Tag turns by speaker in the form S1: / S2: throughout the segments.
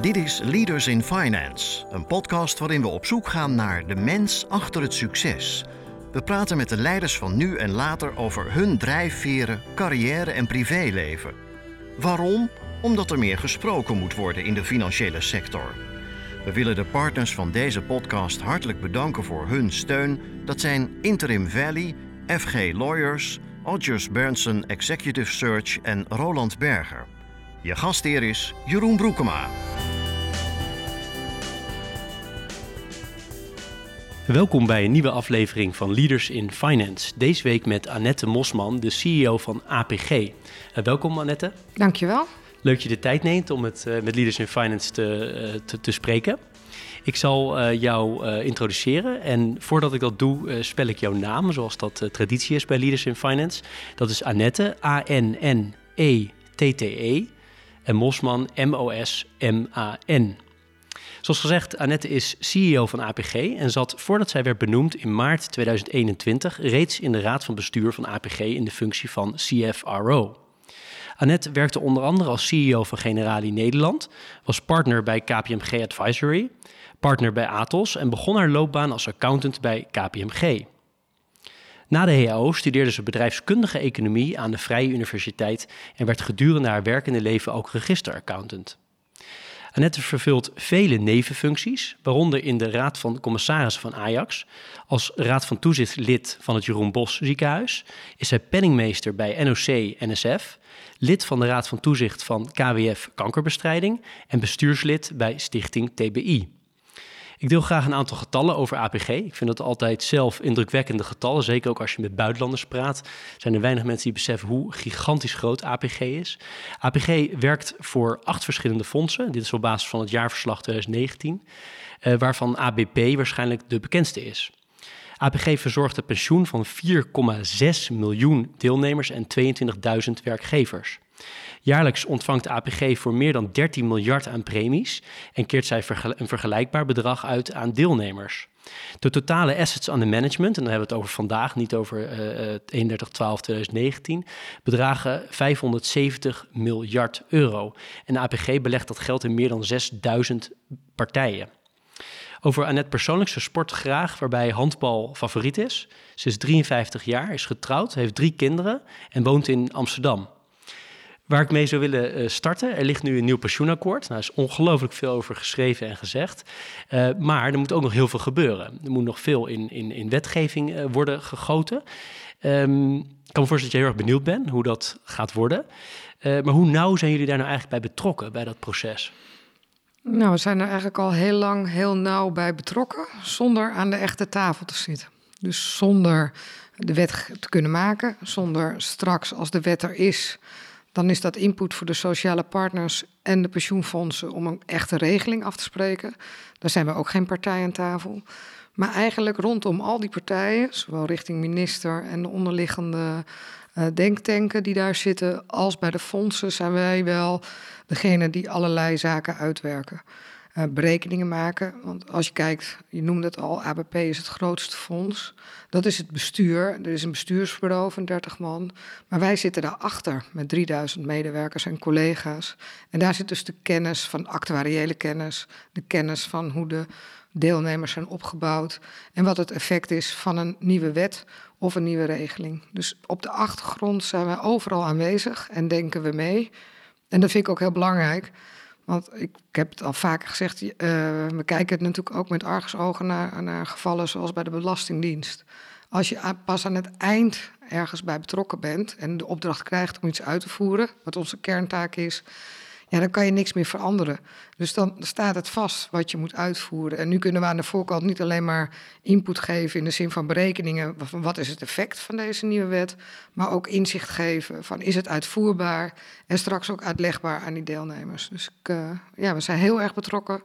S1: Dit is Leaders in Finance, een podcast waarin we op zoek gaan naar de mens achter het succes. We praten met de leiders van nu en later over hun drijfveren, carrière en privéleven. Waarom? Omdat er meer gesproken moet worden in de financiële sector. We willen de partners van deze podcast hartelijk bedanken voor hun steun. Dat zijn Interim Valley, FG Lawyers, Odgers Berndsen Executive Search en Roland Berger. Je gastheer is Jeroen Broekema.
S2: Welkom bij een nieuwe aflevering van Leaders in Finance. Deze week met Annette Mosman, de CEO van APG. Uh, welkom Annette.
S3: Dankjewel.
S2: Leuk dat je de tijd neemt om het uh, met Leaders in Finance te, uh, te, te, spreken. Ik zal jou introduceren en voordat ik dat doe, spel ik jouw naam zoals dat traditie is bij Leaders in Finance. Dat is Annette, A-N-N-E-T-T-E -E, en Mosman, M-O-S-M-A-N. Zoals gezegd, Annette is CEO van APG en zat voordat zij werd benoemd in maart 2021 reeds in de raad van bestuur van APG in de functie van CFRO. Annette werkte onder andere als CEO van Generali Nederland, was partner bij KPMG Advisory, partner bij Atos en begon haar loopbaan als accountant bij KPMG. Na de HAO studeerde ze bedrijfskundige economie aan de Vrije Universiteit en werd gedurende haar werkende leven ook registeraccountant. Annette vervult vele nevenfuncties, waaronder in de Raad van Commissarissen van Ajax. Als Raad van Toezicht lid van het Jeroen Bos ziekenhuis is zij penningmeester bij NOC-NSF, lid van de Raad van Toezicht van KWF Kankerbestrijding en bestuurslid bij Stichting TBI. Ik deel graag een aantal getallen over APG. Ik vind dat altijd zelf indrukwekkende getallen. Zeker ook als je met buitenlanders praat. Zijn er weinig mensen die beseffen hoe gigantisch groot APG is. APG werkt voor acht verschillende fondsen. Dit is op basis van het jaarverslag 2019. Uh, waarvan ABP waarschijnlijk de bekendste is. APG verzorgt het pensioen van 4,6 miljoen deelnemers en 22.000 werkgevers. Jaarlijks ontvangt de APG voor meer dan 13 miljard aan premies en keert zij een vergelijkbaar bedrag uit aan deelnemers. De totale assets under management, en dan hebben we het over vandaag, niet over uh, 31-12-2019, bedragen 570 miljard euro. En de APG belegt dat geld in meer dan 6000 partijen. Over Annette persoonlijk, ze sport graag, waarbij handbal favoriet is. Ze is 53 jaar, is getrouwd, heeft drie kinderen en woont in Amsterdam. Waar ik mee zou willen uh, starten, er ligt nu een nieuw pensioenakkoord. Nou, er is ongelooflijk veel over geschreven en gezegd. Uh, maar er moet ook nog heel veel gebeuren. Er moet nog veel in, in, in wetgeving uh, worden gegoten. Um, ik kan me voorstellen dat je heel erg benieuwd bent hoe dat gaat worden. maar hoe nauw zijn jullie daar nou eigenlijk bij betrokken, bij dat proces?
S3: Nou, we zijn er eigenlijk al heel lang heel nauw bij betrokken, zonder aan de echte tafel te zitten. Dus zonder de wet te kunnen maken, zonder straks als de wet er is dan is dat input voor de sociale partners en de pensioenfondsen om een echte regeling af te spreken. Daar zijn we ook geen partij aan tafel. Maar eigenlijk rondom al die partijen, zowel richting minister en de onderliggende uh, denktanken die daar zitten, als bij de fondsen, zijn wij wel degene die allerlei zaken uitwerken. Uh, berekeningen maken. Want als je kijkt, je noemde het al, ABP is het grootste fonds. Dat is het bestuur. Er is een bestuursbureau van 30 man. Maar wij zitten daarachter met 3000 medewerkers en collega's. En daar zit dus de kennis van actuariële kennis, de kennis van hoe de deelnemers zijn opgebouwd en wat het effect is van een nieuwe wet of een nieuwe regeling. Dus op de achtergrond zijn wij overal aanwezig en denken we mee. En dat vind ik ook heel belangrijk. Want ik, heb het al vaker gezegd, uh, we kijken natuurlijk ook met argusogen naar, naar gevallen zoals bij de Belastingdienst. Als je pas aan het eind ergens bij betrokken bent en de opdracht krijgt om iets uit te voeren, wat onze kerntaak is, ja, dan kan je niks meer veranderen. Dus dan staat het vast wat je moet uitvoeren. En nu kunnen we aan de voorkant niet alleen maar input geven in de zin van berekeningen van wat is het effect van deze nieuwe wet, maar ook inzicht geven van is het uitvoerbaar en straks ook uitlegbaar aan die deelnemers. Dus ik, uh, ja, we zijn heel erg betrokken.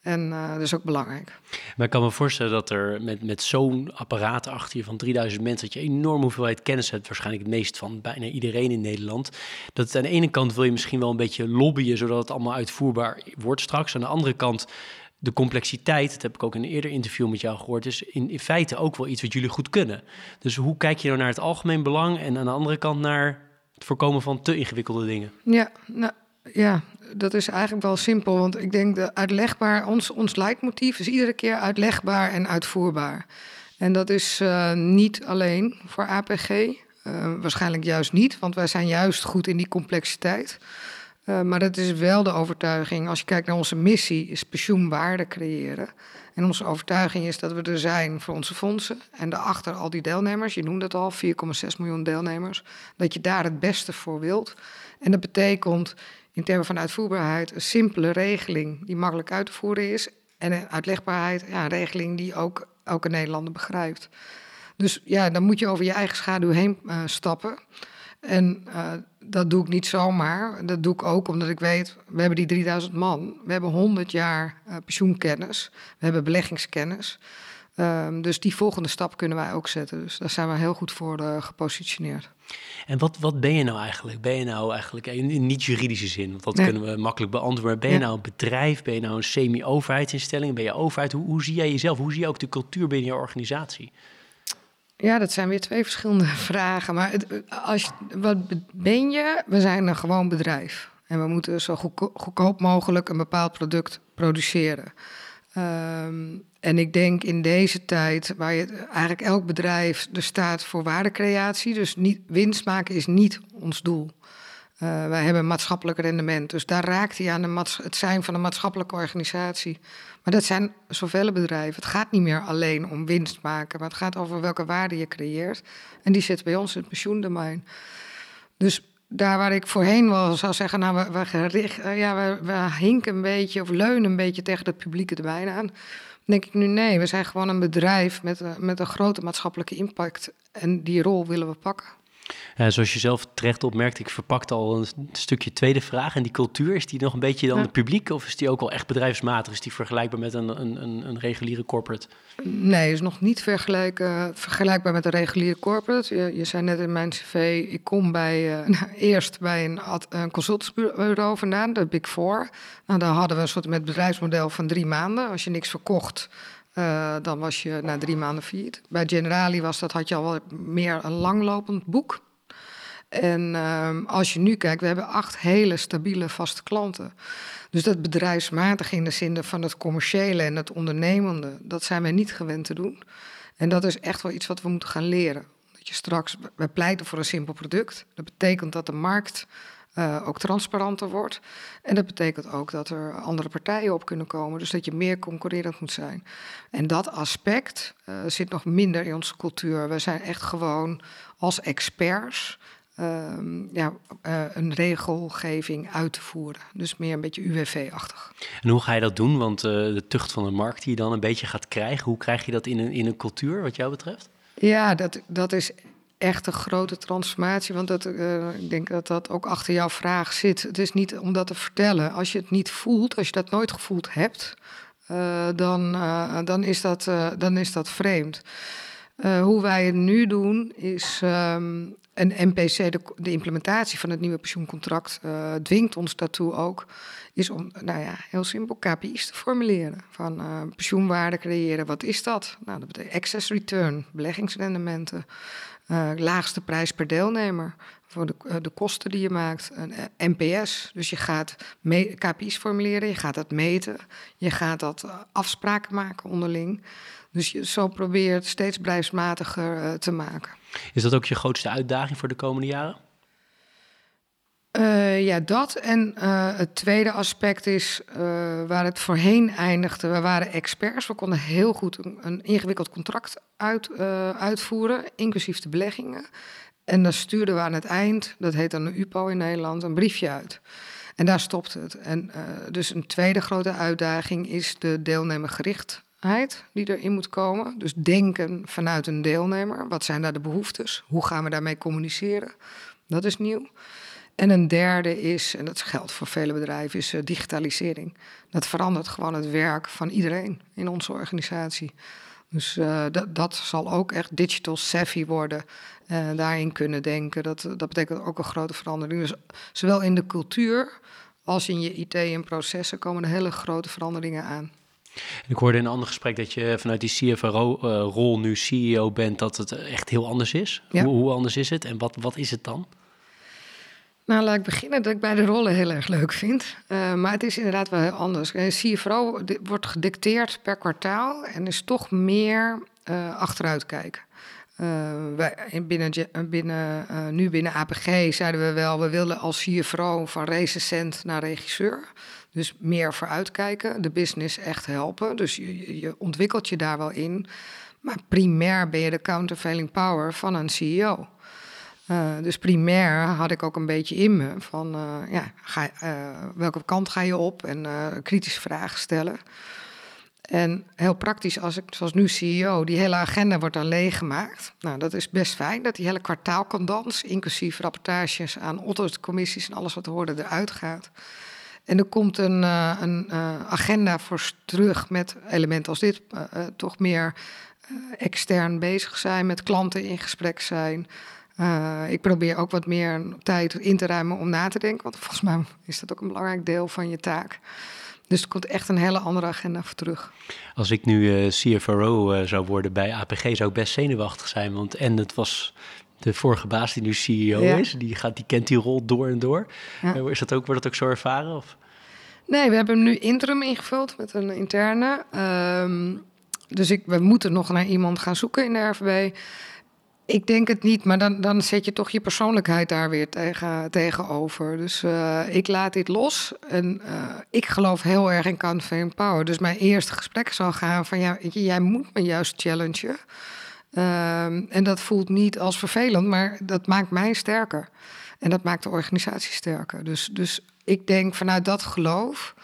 S3: En uh, dat is ook belangrijk.
S2: Maar ik kan me voorstellen dat er met, met zo'n apparaat achter je van 3000 mensen, dat je enorm hoeveelheid kennis hebt, waarschijnlijk het meest van bijna iedereen in Nederland. Dat het aan de ene kant wil je misschien wel een beetje lobbyen, zodat het allemaal uitvoerbaar wordt straks. Aan de andere kant de complexiteit, dat heb ik ook in een eerder interview met jou gehoord, is in, in feite ook wel iets wat jullie goed kunnen. Dus hoe kijk je nou naar het algemeen belang en aan de andere kant naar het voorkomen van te ingewikkelde dingen?
S3: Ja, nou ja, dat is eigenlijk wel simpel. Want ik denk dat uitlegbaar, ons, ons leidmotief is iedere keer uitlegbaar en uitvoerbaar. En dat is uh, niet alleen voor APG. Uh, waarschijnlijk juist niet, want wij zijn juist goed in die complexiteit. Uh, maar dat is wel de overtuiging. Als je kijkt naar onze missie, is pensioenwaarde creëren. En onze overtuiging is dat we er zijn voor onze fondsen. En daarachter al die deelnemers, je noemde het al, 4,6 miljoen deelnemers. Dat je daar het beste voor wilt. En dat betekent in termen van uitvoerbaarheid een simpele regeling die makkelijk uit te voeren is. En een uitlegbaarheid, ja, regeling die ook elke Nederlander begrijpt. Dus ja, dan moet je over je eigen schaduw heen uh, stappen. En uh, dat doe ik niet zomaar. Dat doe ik ook omdat ik weet, we hebben die 3000 man. We hebben 100 jaar uh, pensioenkennis. We hebben beleggingskennis. Um, dus die volgende stap kunnen wij ook zetten. Dus daar zijn we heel goed voor uh, gepositioneerd.
S2: En wat, wat ben je nou eigenlijk? Ben je nou eigenlijk in, in niet-juridische zin? Want dat nee. kunnen we makkelijk beantwoorden. Ben je ja. nou een bedrijf? Ben je nou een semi-overheidsinstelling? Ben je overheid? Hoe, hoe zie jij jezelf? Hoe zie je ook de cultuur binnen je organisatie?
S3: Ja, dat zijn weer twee verschillende vragen. Maar het, als je, wat ben je? We zijn een gewoon bedrijf. En we moeten zo goedkoop mogelijk een bepaald product produceren. Um, en ik denk in deze tijd, waar je eigenlijk elk bedrijf er staat voor waardecreatie, dus niet, winst maken is niet ons doel. Uh, wij hebben maatschappelijk rendement, dus daar raakt hij aan de het zijn van een maatschappelijke organisatie. Maar dat zijn zoveel bedrijven. Het gaat niet meer alleen om winst maken, maar het gaat over welke waarde je creëert. En die zit bij ons in het pensioendomein. Dus daar waar ik voorheen wel zou zeggen, nou, we, gericht, ja, we, we hinken een beetje of leunen een beetje tegen het publieke domein aan denk ik nu nee, we zijn gewoon een bedrijf met, eh, met een grote maatschappelijke impact. En die rol willen we pakken.
S2: Ja, zoals je zelf terecht opmerkt, ik verpakte al een stukje tweede vraag. En die cultuur, is die nog een beetje dan ja. de publiek? Of is die ook al echt bedrijfsmatig? Is die vergelijkbaar met een, een, een reguliere corporate?
S3: Nee, is nog niet vergelijkbaar met een reguliere corporate. Je, je zei net in mijn cv, ik kom bij, uh, nou, eerst bij een, een consultantsbureau vandaan, de Big Four. Nou, daar hadden we een soort met bedrijfsmodel van drie maanden. Als je niks verkocht, uh, dan was je na drie maanden failliet. Bij Generali was dat, had je al wel meer een langlopend boek. En uh, als je nu kijkt, we hebben acht hele stabiele vaste klanten. Dus dat bedrijfsmatig in de zin van het commerciële en het ondernemende, dat zijn wij niet gewend te doen. En dat is echt wel iets wat we moeten gaan leren. Dat je straks, wij pleiten voor een simpel product. Dat betekent dat de markt uh, ook transparanter wordt. En dat betekent ook dat er andere partijen op kunnen komen. Dus dat je meer concurrerend moet zijn. En dat aspect uh, zit nog minder in onze cultuur. We zijn echt gewoon als experts. Um, ja, uh, een regelgeving uit te voeren. Dus meer een beetje UWV-achtig.
S2: En hoe ga je dat doen? Want de tucht van de markt die je dan een beetje gaat krijgen, hoe krijg je dat in een, in een cultuur wat jou betreft?
S3: Ja, dat, dat is echt een grote transformatie. Want dat, uh, ik denk dat dat ook achter jouw vraag zit. Het is niet om dat te vertellen. Als je het niet voelt, als je dat nooit gevoeld hebt, uh, dan, uh, dan, is dat, dan is dat vreemd. hoe wij het nu doen is. Um, een NPC, de, implementatie van het nieuwe pensioencontract, dwingt ons daartoe ook. Is om, nou ja, heel simpel KPI's te formuleren. Van pensioenwaarde creëren, wat is dat? Nou, dat betekent excess return, beleggingsrendementen. Uh, laagste prijs per deelnemer voor de, uh, de kosten die je maakt. Een uh, NPS, dus je gaat KPI's formuleren, je gaat dat meten, je gaat dat afspraken maken onderling. Dus je zo probeert steeds bedrijfsmatiger te maken.
S2: Is dat ook je grootste uitdaging voor de komende jaren?
S3: Uh, ja, dat. En uh, het tweede aspect is uh, waar het voorheen eindigde. We waren experts. We konden heel goed een, een ingewikkeld contract uit, uitvoeren, inclusief de beleggingen. En dan stuurden we aan het eind, dat heet dan een UPO in Nederland, een briefje uit. En daar stopt het. En dus een tweede grote uitdaging is de deelnemergerichtheid die erin moet komen. Dus denken vanuit een deelnemer. Wat zijn daar de behoeftes? Hoe gaan we daarmee communiceren? Dat is nieuw. En een derde is, en dat geldt voor vele bedrijven, is uh, digitalisering. Dat verandert gewoon het werk van iedereen in onze organisatie. Dus uh, dat, dat zal ook echt digital savvy worden. Uh, daarin kunnen denken. Dat, dat betekent ook een grote verandering. Dus zowel in de cultuur als in je IT en processen komen er hele grote veranderingen aan.
S2: Ik hoorde in een ander gesprek dat je vanuit die CFO-rol nu CEO bent, dat het echt heel anders is. Ja. Hoe, hoe anders is het en wat, wat is het dan?
S3: Nou, laat ik beginnen dat ik beide rollen heel erg leuk vind. Uh, maar het is inderdaad wel heel anders. Een CFO wordt gedicteerd per kwartaal en is toch meer uh, achteruit kijken. Wij, binnen, binnen, nu binnen APG zeiden we wel, we willen als CFO van recensent naar regisseur. Dus meer vooruitkijken, de business echt helpen. Dus je, je ontwikkelt je daar wel in. Maar primair ben je de countervailing power van een CEO. Uh, dus primair had ik ook een beetje in me van uh, ja, ga, uh, welke kant ga je op en kritische vragen stellen. En heel praktisch, als ik zoals nu CEO, die hele agenda wordt dan leeggemaakt. Nou, dat is best fijn dat die hele kwartaal kan dansen, inclusief rapportages aan auditcommissies en alles wat hoorde eruit gaat. En er komt een, een agenda voor terug met elementen als dit, toch meer extern bezig zijn, met klanten in gesprek zijn. Uh, ik probeer ook wat meer tijd in te ruimen om na te denken. Want volgens mij is dat ook een belangrijk deel van je taak. Dus er komt echt een hele andere agenda voor terug.
S2: Als ik nu uh, eh, CFRO uh, eh, zou worden bij APG, zou ik best zenuwachtig zijn. Want en het was de vorige baas die nu CEO is, die, gaat, die kent die rol door en door. Ja. is dat ook, wordt dat ook zo ervaren? Of?
S3: Nee, we hebben hem nu interim ingevuld met een interne. Um, dus ik, we moeten nog naar iemand gaan zoeken in de RVB. Ik denk het niet, maar dan, dan zet je toch je persoonlijkheid daar weer tegen, tegenover. Dus uh, ik laat dit los. En uh, ik geloof heel erg in Canvas Power. Dus mijn eerste gesprek zal gaan van... ja, jij moet me juist challengen. Uh, en dat voelt niet als vervelend, maar dat maakt mij sterker. En dat maakt de organisatie sterker. Dus, dus ik denk vanuit dat geloof...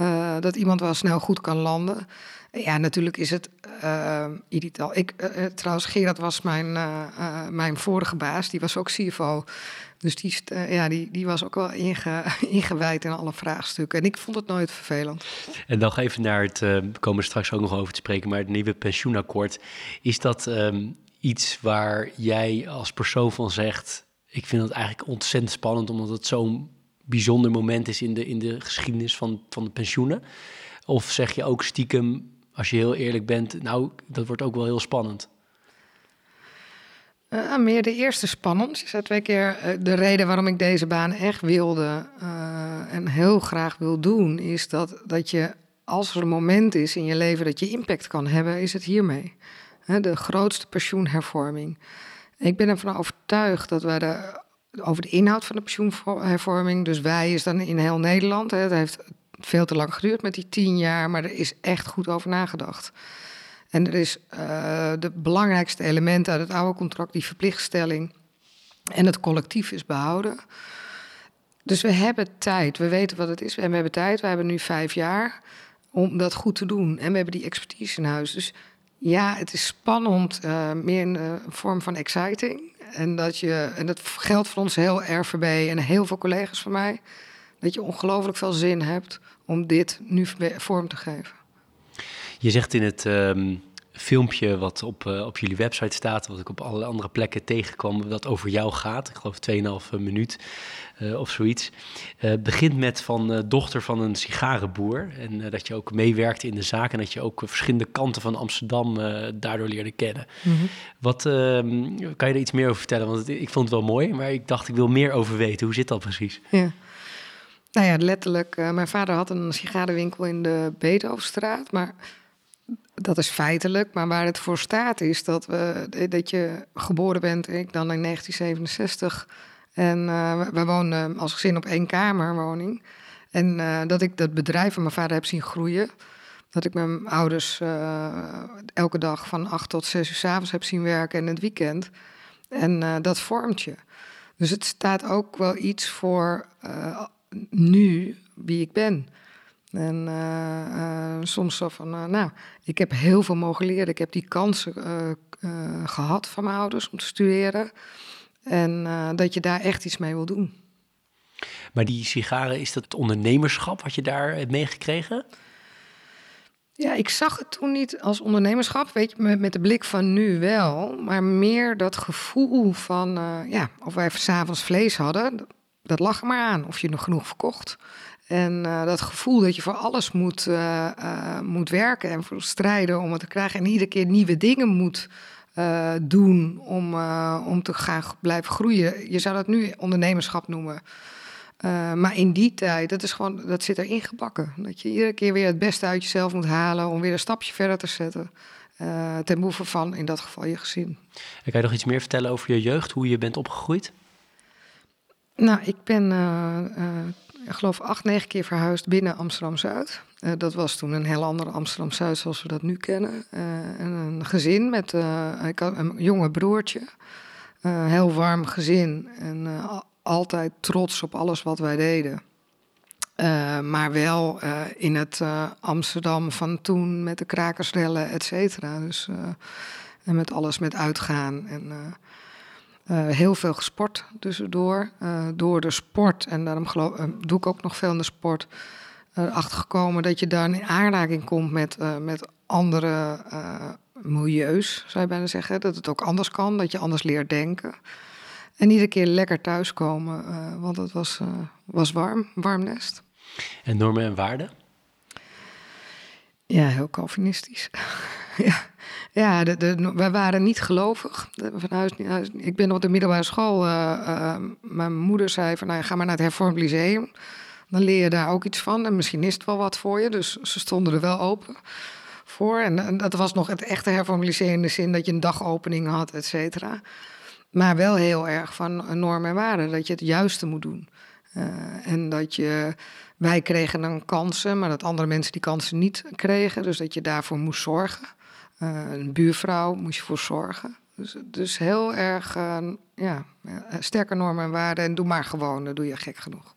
S3: Uh, dat iemand wel snel goed kan landen. Ja, natuurlijk is het uh, irritant. Ik, uh, trouwens, Gerard was mijn, mijn vorige baas. Die was ook CFO. Dus die, ja, die, die was ook wel inge, ingewijd in alle vraagstukken. En ik vond het nooit vervelend.
S2: En dan even naar het, we komen straks ook nog over te spreken, maar het nieuwe pensioenakkoord. Is dat um, iets waar jij als persoon van zegt... ik vind het eigenlijk ontzettend spannend... omdat het zo'n bijzonder moment is in de, in de geschiedenis van, van de pensioenen? Of zeg je ook stiekem als je heel eerlijk bent, nou, dat wordt ook wel heel spannend.
S3: Uh, meer de eerste spannend. Je zei twee keer uh, de reden waarom ik deze baan echt wilde uh, en heel graag wil doen, is dat, dat je als er een moment is in je leven dat je impact kan hebben, is het hiermee. de grootste pensioenhervorming. Ik ben ervan overtuigd dat wij de, over de inhoud van de pensioenhervorming, dus wij is dan in heel Nederland, hè, het heeft veel te lang geduurd met die tien jaar, maar er is echt goed over nagedacht. En er is uh, de belangrijkste element uit het oude contract, die verplichtstelling en het collectief is behouden. Dus we hebben tijd, we weten wat het is en we hebben tijd. We hebben nu vijf jaar om dat goed te doen en we hebben die expertise in huis. Dus ja, het is spannend, uh, meer in een vorm van exciting. En dat, je, en dat geldt voor ons heel RVB en heel veel collega's van mij dat je ongelooflijk veel zin hebt om dit nu vorm te geven.
S2: Je zegt in het um, filmpje wat op, uh, op jullie website staat, wat ik op alle andere plekken tegenkwam, dat over jou gaat. Ik geloof 2,5 minuut uh, of zoiets. Uh, begint met van dochter van een sigarenboer. En dat je ook meewerkte in de zaak en dat je ook verschillende kanten van Amsterdam daardoor leerde kennen. Mm -hmm. Wat ehm, kan je er iets meer over vertellen? Want ik vond het wel mooi, maar ik dacht ik wil meer over weten. Hoe zit dat precies?
S3: Ja. Nou ja, letterlijk. Uh, mijn vader had een sigarenwinkel in de Beethovenstraat. Maar dat is feitelijk. Maar waar het voor staat is dat, we, dat je geboren bent, ik dan in 1967. En uh, we woonden als gezin op één kamerwoning. En dat ik dat bedrijf van mijn vader heb zien groeien. Dat ik mijn ouders elke dag van acht tot zes uur s avonds heb zien werken en het weekend. En dat vormt je. Dus het staat ook wel iets voor nu wie ik ben. En uh, uh, soms zo van, uh, nou, ik heb heel veel mogen leren. Ik heb die kansen gehad van mijn ouders om te studeren. En dat je daar echt iets mee wil doen.
S2: Maar die sigaren, is dat ondernemerschap wat je daar hebt meegekregen?
S3: Ja, ik zag het toen niet als ondernemerschap, weet je, met, met de blik van nu wel. Maar meer dat gevoel van, ja, of wij s'avonds vlees hadden, dat lag er maar aan of je nog genoeg verkocht. En uh, dat gevoel dat je voor alles moet, uh, uh, moet werken en voor strijden om het te krijgen. En iedere keer nieuwe dingen moet eh, doen om, eh, om te gaan blijven groeien. Je zou dat nu ondernemerschap noemen. Eh, maar in die tijd, dat, is gewoon, dat zit erin gebakken. Dat je iedere keer weer het beste uit jezelf moet halen om weer een stapje verder te zetten. ten behoeve van in dat geval je gezin.
S2: Kan je nog iets meer vertellen over je jeugd, hoe je bent opgegroeid?
S3: Nou, ik ben, ik geloof, acht, negen keer verhuisd binnen Amsterdam-Zuid. Uh, dat was toen een heel andere Amsterdam-Zuid zoals we dat nu kennen. Een gezin met ik een jonge broertje. heel warm gezin en altijd trots op alles wat wij deden. maar wel in het Amsterdam van toen met de krakersrellen, et cetera. Dus, en met alles met uitgaan en... heel veel gesport tussendoor. door de sport, en daarom geloof, doe ik ook nog veel in de sport erachter gekomen dat je dan in aanraking komt met, uh, met andere uh, milieus, zou je bijna zeggen. Dat het ook anders kan, dat je anders leert denken. En iedere keer lekker thuiskomen, uh, want het was, was warm, warm nest.
S2: En normen en waarden?
S3: Ja, heel Calvinistisch. ja, ja de, wij waren niet gelovig. Van huis, ik ben op de middelbare school. mijn moeder zei van, nou, ga maar naar het Hervormd Lyceum. Dan leer je daar ook iets van. En misschien is het wel wat voor je. Dus ze stonden er wel open voor. En, dat was nog het echte herformuliseren in de zin dat je een dagopening had, et cetera. Maar wel heel erg van normen en waarden. Dat je het juiste moet doen. Uh, en dat je, wij kregen dan kansen, maar dat andere mensen die kansen niet kregen. Dus dat je daarvoor moest zorgen. Uh, een buurvrouw moest je voor zorgen. Dus, dus heel erg, uh, ja, sterke normen en waarden. En doe maar gewoon, dan doe je gek genoeg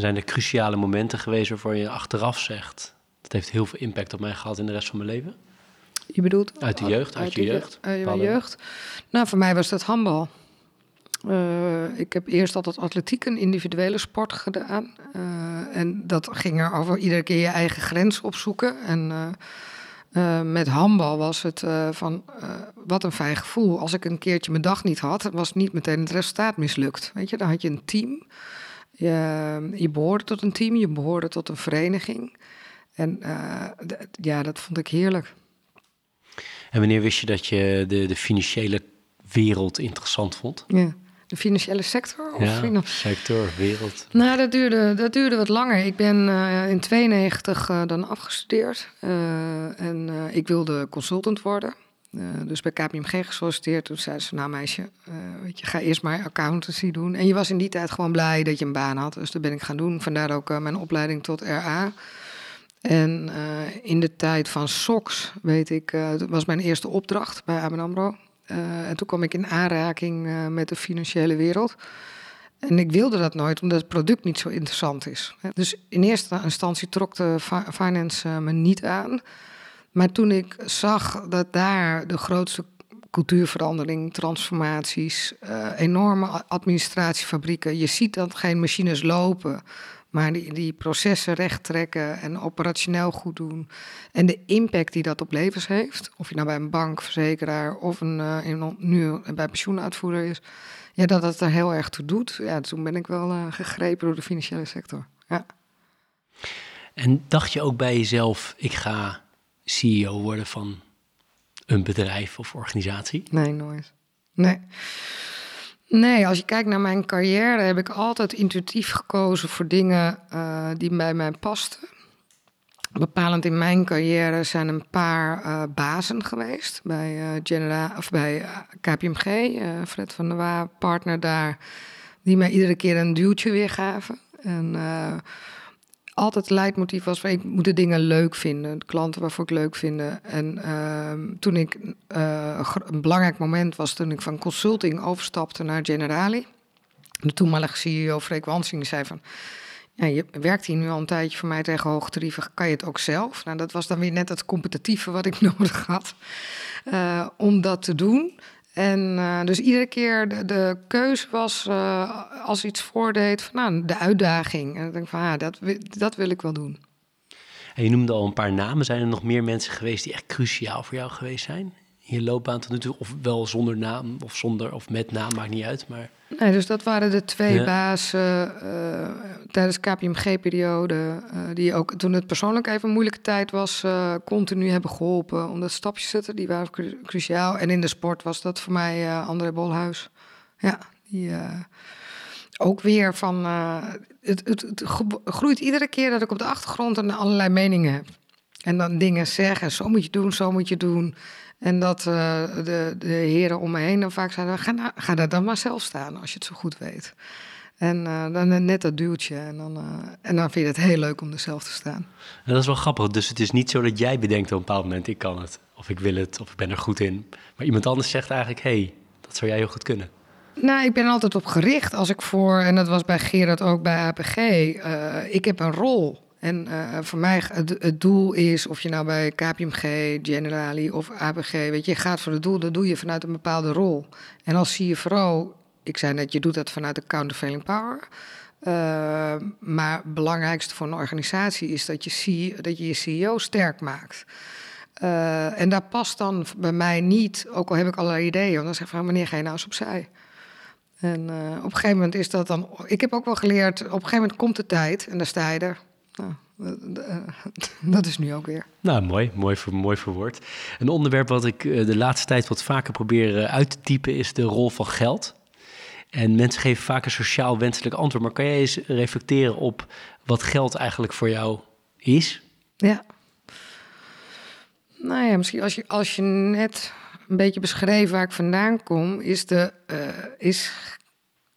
S2: zijn er cruciale momenten geweest waarvoor je achteraf zegt... dat heeft heel veel impact op mij gehad in de rest van mijn leven?
S3: Je bedoelt?
S2: Uit de jeugd, uit, je jeugd?
S3: Uit je jeugd. Nou, voor mij was dat handbal. Uh, ik heb eerst altijd atletiek, een individuele sport gedaan. Uh, en dat ging er over iedere keer je eigen grens opzoeken. En uh, met handbal was het van, wat een fijn gevoel. Als ik een keertje mijn dag niet had, was niet meteen het resultaat mislukt. Weet je, dan had je een team... Je, je behoorde tot een team, je behoorde tot een vereniging. En ja, dat vond ik heerlijk.
S2: En wanneer wist je dat je de, de financiële wereld interessant vond?
S3: Ja. De financiële sector? Of
S2: ja, sector, wereld.
S3: Nou, dat duurde, dat duurde wat langer. Ik ben uh, in 92 uh, dan afgestudeerd. Uh, en ik wilde consultant worden. Dus bij KPMG gesolliciteerd. Toen zei ze, nou meisje, weet je, ga eerst maar accountancy doen. En je was in die tijd gewoon blij dat je een baan had. Dus dat ben ik gaan doen. Vandaar ook mijn opleiding tot RA. En in de tijd van SOX, weet ik, dat was mijn eerste opdracht bij ABN AMRO. En toen kwam ik in aanraking met de financiële wereld. En ik wilde dat nooit, omdat het product niet zo interessant is. Dus in eerste instantie trok de finance me niet aan... Maar toen ik zag dat daar de grootste cultuurverandering, transformaties, enorme administratiefabrieken. Je ziet dat geen machines lopen, maar die, die processen recht trekken en operationeel goed doen. En de impact die dat op levens heeft, of je nou bij een bank, verzekeraar of een, uh, nu bij pensioenuitvoerder is, ja, dat het er heel erg toe doet. Ja, toen ben ik wel uh, gegrepen door de financiële sector. Ja.
S2: En dacht je ook bij jezelf, ik ga CEO worden van een bedrijf of organisatie?
S3: Nee, nooit. Nee. Nee, als je kijkt naar mijn carrière, heb ik altijd intuïtief gekozen voor dingen uh, die bij mij pasten. Bepalend in mijn carrière zijn een paar uh, bazen geweest bij, uh, Genera of bij KPMG. Fred van der Waa, partner daar, die mij iedere keer een duwtje weer gaven. En altijd het leidmotief was van ik moet de dingen leuk vinden, de klanten waarvoor ik leuk vind. En uh, toen ik uh, een belangrijk moment was toen ik van consulting overstapte naar Generali. De toenmalige CEO Freek Wansing zei van ja, je werkt hier nu al een tijdje voor mij tegen hoge tarieven, kan je het ook zelf? Nou, dat was dan weer net het competitieve wat ik nodig had uh, om dat te doen. En uh, dus iedere keer de, de keuze was, uh, als iets voordeed, van nou, de uitdaging. En ik denk van, ah, dat, dat wil ik wel doen.
S2: En je noemde al een paar namen. Zijn er nog meer mensen geweest die echt cruciaal voor jou geweest zijn? In je loopbaan tot nu toe, of wel zonder naam, of zonder, of met naam, maakt niet uit, maar...
S3: Nee, dus dat waren de twee ja. bazen uh, tijdens KPMG-periode... Uh, die ook toen het persoonlijk even een moeilijke tijd was... Uh, continu hebben geholpen om dat stapje te zetten. Die waren cru cruciaal. En in de sport was dat voor mij André Bolhuis. Ja, die ook weer van... Het, het, het, groeit iedere keer dat ik op de achtergrond en allerlei meningen heb. En dan dingen zeggen, zo moet je doen, zo moet je doen... En dat uh, de, de heren om me heen dan vaak zeiden: ga, nou, ga daar dan maar zelf staan als je het zo goed weet. En uh, dan net dat duwtje. En dan, uh, en dan vind je het heel leuk om er zelf te staan.
S2: En dat is wel grappig. Dus het is niet zo dat jij bedenkt op een bepaald moment: ik kan het, of ik wil het, of ik ben er goed in. Maar iemand anders zegt eigenlijk: hé, hey, dat zou jij heel goed kunnen.
S3: Nou, ik ben altijd op gericht. Als ik voor, en dat was bij Gerard ook bij APG, ik heb een rol. En uh, voor mij het, doel is, of je nou bij KPMG, Generali of ABG, weet je, je gaat voor het doel, dat doe je vanuit een bepaalde rol. En als CFO, ik zei net, je doet dat vanuit de countervailing power. Uh, maar het belangrijkste voor een organisatie is dat je, CEO, dat je je CEO sterk maakt. Uh, en daar past dan bij mij niet, ook al heb ik allerlei ideeën, want dan zeg ik van wanneer ga je nou eens opzij? En op een gegeven moment is dat dan. Ik heb ook wel geleerd, op een gegeven moment komt de tijd en dan sta je er. Nou, dat is nu ook weer.
S2: Nou, mooi, mooi, mooi verwoord. Een onderwerp wat ik eh, de laatste tijd wat vaker probeer eh, uit te typen is de rol van geld. En mensen geven vaak een sociaal wenselijk antwoord. Maar kan jij eens reflecteren op wat geld eigenlijk voor jou is?
S3: Ja. Nou ja, misschien als je, als je net een beetje beschreef waar ik vandaan kom, is, de, uh, is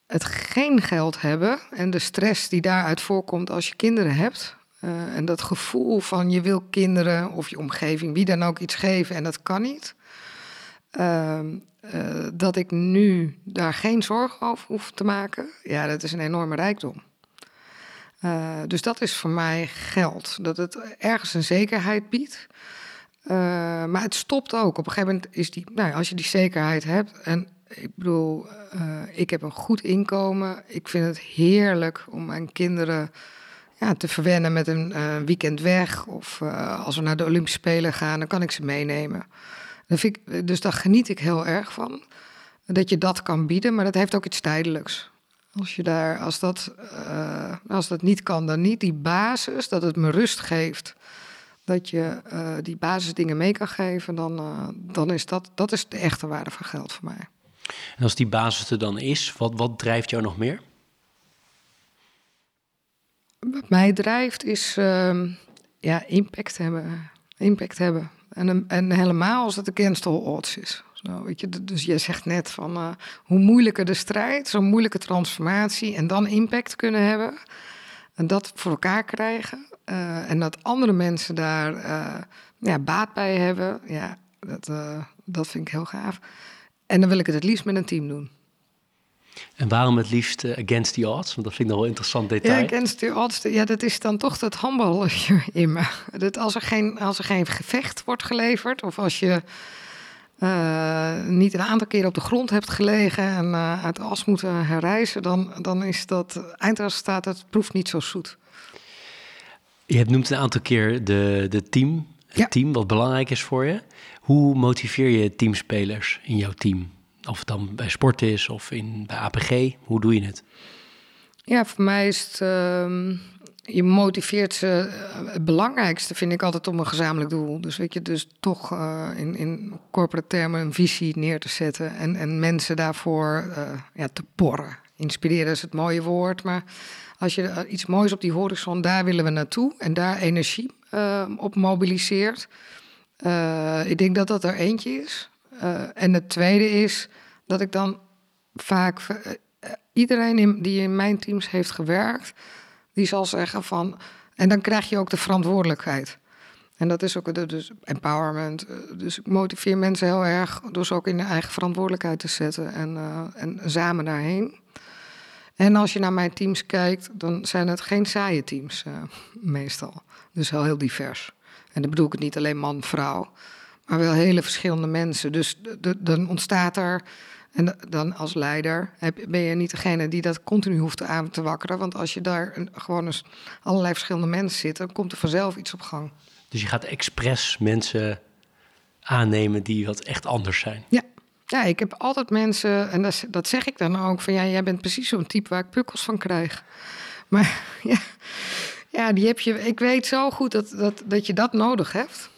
S3: het geen geld hebben en de stress die daaruit voorkomt als je kinderen hebt. Uh, en dat gevoel van je wil kinderen of je omgeving, wie dan ook, iets geven en dat kan niet. Uh, uh, dat ik nu daar geen zorgen over hoef te maken, ja, dat is een enorme rijkdom. Uh, dus dat is voor mij geld. Dat het ergens een zekerheid biedt. maar het stopt ook. Op een gegeven moment is die, nou, als je die zekerheid hebt en ik bedoel, uh, ik heb een goed inkomen. Ik vind het heerlijk om mijn kinderen ja, te verwennen met een uh, weekend weg. Of uh, als we naar de Olympische Spelen gaan, dan kan ik ze meenemen. Vind ik, dus daar geniet ik heel erg van. Dat je dat kan bieden, maar dat heeft ook iets tijdelijks. Als, je daar, als, dat, als dat niet kan, dan niet. Die basis, dat het me rust geeft dat je die basisdingen mee kan geven, dan, dan is dat, dat is de echte waarde van geld voor mij.
S2: En als die basis er dan is, wat, wat drijft jou nog meer?
S3: Wat mij drijft is uh, ja, impact hebben. Impact hebben. En, en helemaal als het all odds is. Zo, weet je, dus je zegt net van uh, hoe moeilijker de strijd, zo'n moeilijke transformatie en dan impact kunnen hebben. En dat voor elkaar krijgen. Uh, en dat andere mensen daar uh, ja, baat bij hebben. Ja, dat, dat vind ik heel gaaf. En dan wil ik het het liefst met een team doen.
S2: En waarom het liefst uh, against the odds? Want dat vind ik nog wel een interessant detail.
S3: Ja, against the odds, ja, dat is dan toch het handballetje in me. Dat als, er geen, als er geen gevecht wordt geleverd... of als je uh, niet een aantal keer op de grond hebt gelegen... en uh, uit de as moeten herreizen... dan, dan is dat eindresultaat, het proeft niet zo zoet.
S2: Je hebt noemt een aantal keer de, de team, ja. team wat belangrijk is voor je. Hoe motiveer je teamspelers in jouw team? Of het dan bij sport is of in, bij APG, hoe doe je het?
S3: Ja, voor mij is het. Uh, je motiveert ze. Het belangrijkste vind ik altijd om een gezamenlijk doel. Dus weet je, dus toch uh, in, in corporate termen een visie neer te zetten. En, en mensen daarvoor uh, ja, te porren. Inspireren is het mooie woord. Maar als je iets moois op die horizon, daar willen we naartoe. En daar energie uh, op mobiliseert. Uh, ik denk dat dat er eentje is. Uh, en het tweede is dat ik dan vaak uh, iedereen die in mijn teams heeft gewerkt, die zal zeggen van. En dan krijg je ook de verantwoordelijkheid. En dat is ook de, dus empowerment. Dus ik motiveer mensen heel erg door ze ook in de eigen verantwoordelijkheid te zetten en, en samen daarheen. En als je naar mijn teams kijkt, dan zijn het geen saaie teams meestal. Dus wel heel divers. En dan bedoel ik het niet alleen man, vrouw, maar wel hele verschillende mensen. Dus dan ontstaat er, en dan als leider ben je niet degene die dat continu hoeft aan te wakkeren. Want als je daar gewoon eens allerlei verschillende mensen zit, dan komt er vanzelf iets op gang.
S2: Dus je gaat expres mensen aannemen die wat echt anders zijn.
S3: Ja, Ja, ik heb altijd mensen, en dat, dat zeg ik dan ook, van ja, jij bent precies zo'n type waar ik pukkels van krijg. Maar ja, ja, die heb je, ik weet zo goed dat, dat, dat je dat nodig hebt.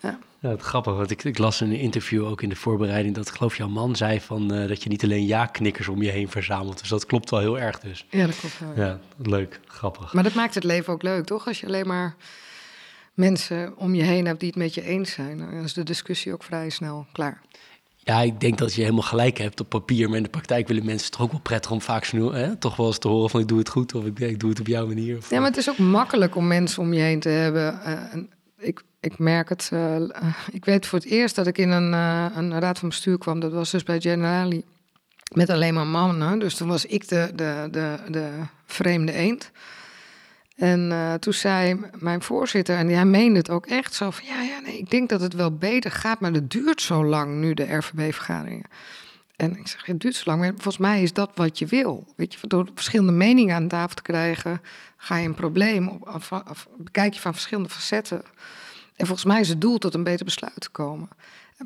S2: Ja. Ja, het grappig, want ik, ik las in een interview ook in de voorbereiding dat, geloof jouw man zei van uh, dat je niet alleen ja-knikkers om je heen verzamelt. Dus dat klopt wel heel erg dus.
S3: Ja, dat klopt wel.
S2: Ja, leuk, grappig.
S3: Maar dat maakt het leven ook leuk, toch? Als je alleen maar mensen om je heen hebt die het met je eens zijn, dan is de discussie ook vrij snel klaar.
S2: Ja, ik denk dat je helemaal gelijk hebt op papier, maar in de praktijk willen mensen toch ook wel prettig om vaak hè, toch wel eens te horen van ik doe het goed of ik, ik doe het op jouw manier. Of,
S3: ja, maar het is ook makkelijk om mensen om je heen te hebben. Uh, ik, ik merk het, uh, ik weet voor het eerst dat ik in een, uh, een raad van bestuur kwam, dat was dus bij Generali, met alleen maar mannen. Dus toen was ik de, de, de, de vreemde eend. En uh, toen zei mijn voorzitter, en hij meende het ook echt zo van... ja, ja, nee, ik denk dat het wel beter gaat, maar het duurt zo lang nu, de RVB-vergaderingen. En ik zeg, het duurt zo lang, maar volgens mij is dat wat je wil. Weet je, door verschillende meningen aan tafel te krijgen... ga je een probleem, op, of, bekijk je van verschillende facetten. En volgens mij is het doel tot een beter besluit te komen.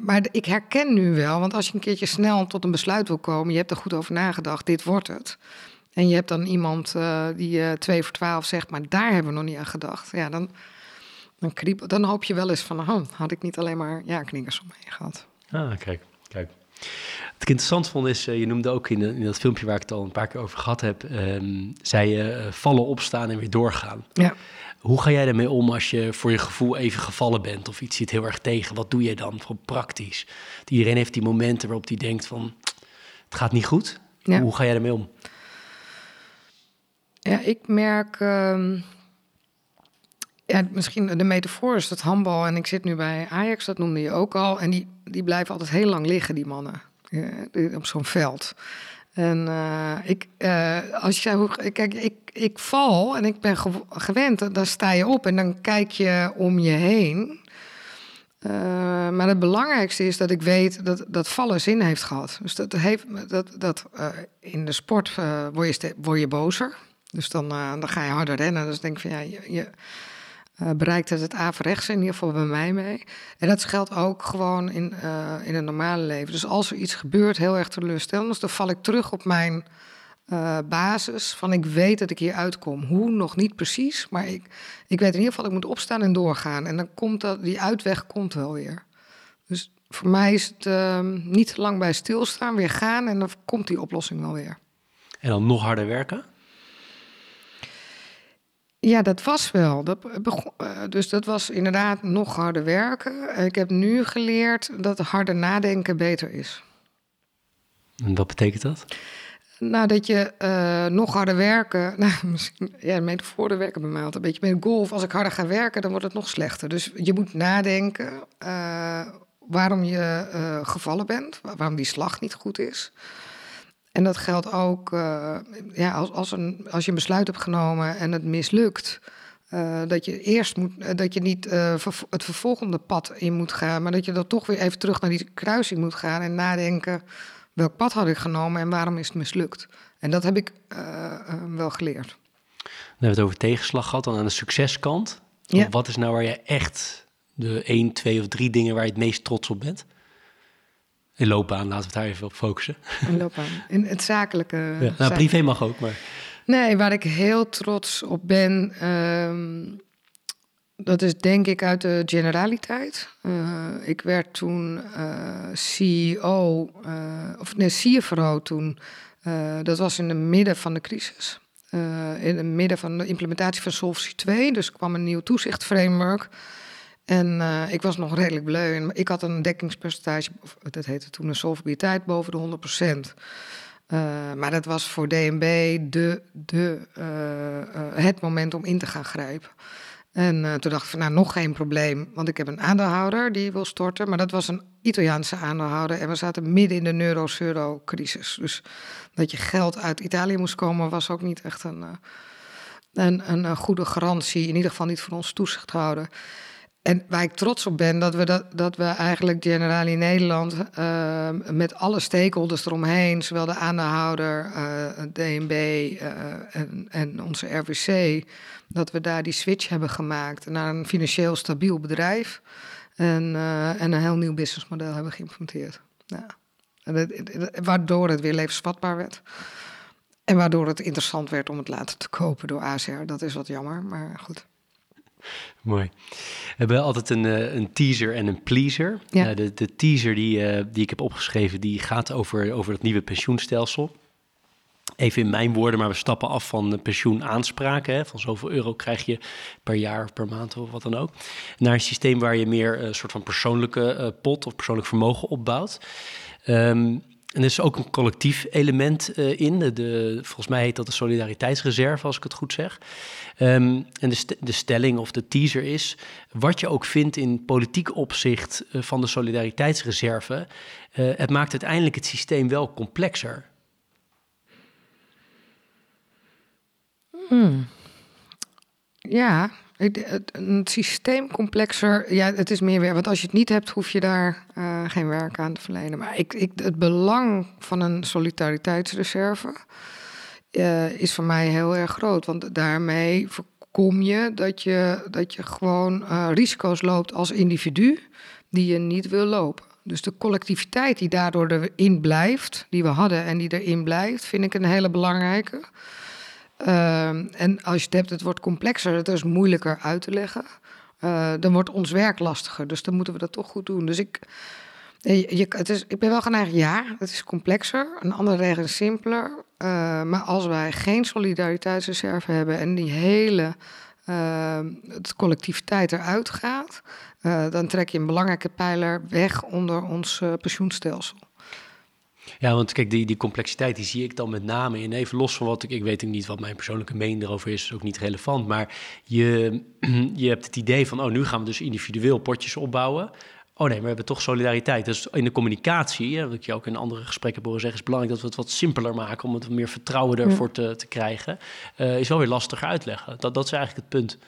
S3: Maar ik herken nu wel, want als je een keertje snel tot een besluit wil komen... je hebt er goed over nagedacht, dit wordt het... En je hebt dan iemand uh, die uh, 2 voor 12 zegt, maar daar hebben we nog niet aan gedacht. Ja, dan, dan, kriep, dan hoop je wel eens van, oh, had ik niet alleen maar ja, knikkers omheen gehad.
S2: Ah, kijk, kijk. Wat ik interessant vond is, uh, je noemde ook in, in, dat filmpje waar ik het al een paar keer over gehad heb, um, zei je vallen, opstaan en weer doorgaan.
S3: Ja.
S2: Hoe ga jij ermee om als je voor je gevoel even gevallen bent of iets zit heel erg tegen? Wat doe je dan? Gewoon praktisch. Iedereen heeft die momenten waarop die denkt van, het gaat niet goed. Ja. Hoe ga jij ermee om?
S3: Ja, ik merk. Uh, ja, misschien de metafoor is dat handbal. En ik zit nu bij Ajax, dat noemde je ook al. En die, die blijven altijd heel lang liggen, die mannen. Ja, op zo'n veld. En uh, ik, uh, als je, kijk, ik, ik val en ik ben gewend, dan sta je op en dan kijk je om je heen. Maar het belangrijkste is dat ik weet dat, dat vallen zin heeft gehad. Dus dat heeft, dat, dat in de sport word, je word je bozer. Dus dan, uh, dan ga je harder rennen. Dus denk van ja, je, uh, bereikt het, het averechts in ieder geval bij mij mee. En dat geldt ook gewoon in, uh, in het normale leven. Dus als er iets gebeurt, heel erg teleurstellend, dus dan val ik terug op mijn basis van ik weet dat ik hier uitkom. Hoe nog niet precies, maar ik, ik weet in ieder geval ik moet opstaan en doorgaan. En dan komt dat, die uitweg komt wel weer. Dus voor mij is het ehm, niet te lang bij stilstaan, weer gaan en dan komt die oplossing wel weer.
S2: En dan nog harder werken?
S3: Ja, dat was wel. Dat begon, uh, dus dat was inderdaad nog harder werken. Ik heb nu geleerd dat harder nadenken beter is.
S2: En wat betekent dat?
S3: Nou, dat je uh, nog harder werken. Nou, misschien, ja, metaforen werken bij mij altijd een beetje. Met golf, als ik harder ga werken, dan wordt het nog slechter. Dus je moet nadenken uh, waarom je gevallen bent, waarom die slag niet goed is. En dat geldt ook uh, ja, als, als, een, als je een besluit hebt genomen en het mislukt. Uh, dat je eerst moet, uh, dat je niet het vervolgende pad in moet gaan, maar dat je dan toch weer even terug naar die kruising moet gaan en nadenken: welk pad had ik genomen en waarom is het mislukt? En dat heb ik wel geleerd.
S2: We hebben het over tegenslag gehad, dan aan de succeskant. Ja. Wat is nou waar je echt de één, twee of drie dingen waar je het meest trots op bent? In loopbaan, laten we daar even op focussen.
S3: In loopbaan. In het zakelijke.
S2: Ja, nou, privé mag ook, maar.
S3: Nee, waar ik heel trots op ben, um, dat is denk ik uit de generaliteit. Uh, ik werd toen uh, CEO, uh, of nee, CFO toen. dat was in het midden van de crisis. in het midden van de implementatie van Solvency 2. Dus kwam een nieuw toezichtframework. En uh, ik was nog redelijk bleu. ik had een dekkingspercentage, dat heette toen een solvabiliteit, boven de 100 procent. Uh, maar dat was voor DNB de, de, uh, het moment om in te gaan grijpen. En toen dacht ik van, nou, nog geen probleem. Want ik heb een aandeelhouder die wil storten. Maar dat was een Italiaanse aandeelhouder. En we zaten midden in de euro-euro-crisis. Dus dat je geld uit Italië moest komen, was ook niet echt een, een, een goede garantie. In ieder geval niet voor ons toezichthouder. En waar ik trots op ben, dat we, dat, dat we eigenlijk Generali Nederland uh, met alle stakeholders eromheen, zowel de aandeelhouder, uh, DNB uh, en, en, onze RWC, dat we daar die switch hebben gemaakt naar een financieel stabiel bedrijf en, en een heel nieuw businessmodel hebben geïmplementeerd. Ja. Waardoor het weer levensvatbaar werd. En waardoor het interessant werd om het later te kopen door ACR. Dat is wat jammer, maar goed.
S2: Mooi. We hebben altijd een, eh, een teaser en een pleaser.
S3: Ja.
S2: Uh, de, de teaser die, uh, die ik heb opgeschreven, die gaat over, over het nieuwe pensioenstelsel. Even in mijn woorden, maar we stappen af van pensioenaanspraken. Hè, van zoveel euro krijg je per jaar, per maand of wat dan ook. Naar een systeem waar je meer een soort van persoonlijke pot of persoonlijk vermogen opbouwt. Um, en er is ook een collectief element uh, in. De, volgens mij heet dat de solidariteitsreserve, als ik het goed zeg. Um, en de, de, stelling of de teaser is... wat je ook vindt in politiek opzicht uh, van de solidariteitsreserve... Uh, het maakt uiteindelijk het systeem wel complexer.
S3: Hmm. Ja, een systeem complexer, ja, het is meer werk. Want als je het niet hebt, hoef je daar uh, geen werk aan te verlenen. Maar ik, ik, het belang van een solidariteitsreserve uh, is voor mij heel erg groot. Want daarmee voorkom je dat je, dat je gewoon uh, risico's loopt als individu die je niet wil lopen. Dus de collectiviteit die daardoor erin blijft, die we hadden en die erin blijft, vind ik een hele belangrijke. Uh, en als je het hebt, het wordt complexer, het is moeilijker uit te leggen. Uh, dan wordt ons werk lastiger, dus dan moeten we dat toch goed doen. Dus ik, je, het is, ik ben wel geneigd, ja, het is complexer. Een andere regel is simpeler. Uh, maar als wij geen solidariteitsreserve hebben en die hele uh, het collectiviteit eruit gaat, dan trek je een belangrijke pijler weg onder ons pensioenstelsel.
S2: Ja, want kijk, die, die complexiteit die zie ik dan met name in. Even los van wat ik, ik weet niet wat mijn persoonlijke mening erover is, is ook niet relevant. Maar je, je hebt het idee van, oh, nu gaan we dus individueel potjes opbouwen. Oh nee, maar we hebben toch solidariteit. Dus in de communicatie, hè, wat ik je ook in andere gesprekken heb horen zeggen, is belangrijk dat we het wat simpeler maken om het meer vertrouwen ervoor te, te krijgen. Uh, is wel weer lastiger uitleggen. Dat, dat is eigenlijk het punt.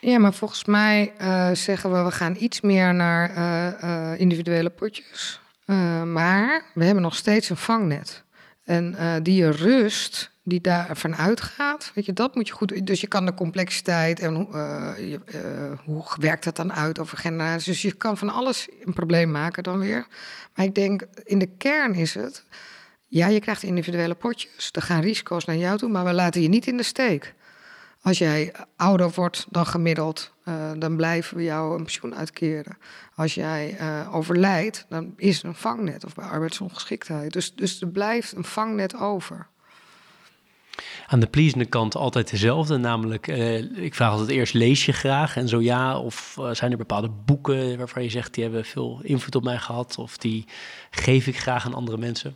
S3: Ja, maar volgens mij uh, zeggen we, we gaan iets meer naar uh, individuele potjes. Uh, maar we hebben nog steeds een vangnet. En uh, die rust die daarvan uitgaat, weet je, dat moet je goed. Dus je kan de complexiteit en uh, je, hoe werkt dat dan uit over generaties. Dus je kan van alles een probleem maken dan weer. Maar ik denk, in de kern is het. Ja, je krijgt individuele potjes. Er gaan risico's naar jou toe, maar we laten je niet in de steek. Als jij ouder wordt dan gemiddeld, uh, dan blijven we jou een pensioen uitkeren. Als jij uh, overlijdt, dan is er een vangnet of bij arbeidsongeschiktheid. Dus, dus er blijft een vangnet over.
S2: Aan de pleasende kant altijd dezelfde, namelijk uh, ik vraag altijd eerst lees je graag en zo ja, of zijn er bepaalde boeken waarvan je zegt die hebben veel invloed op mij gehad of die geef ik graag aan andere mensen?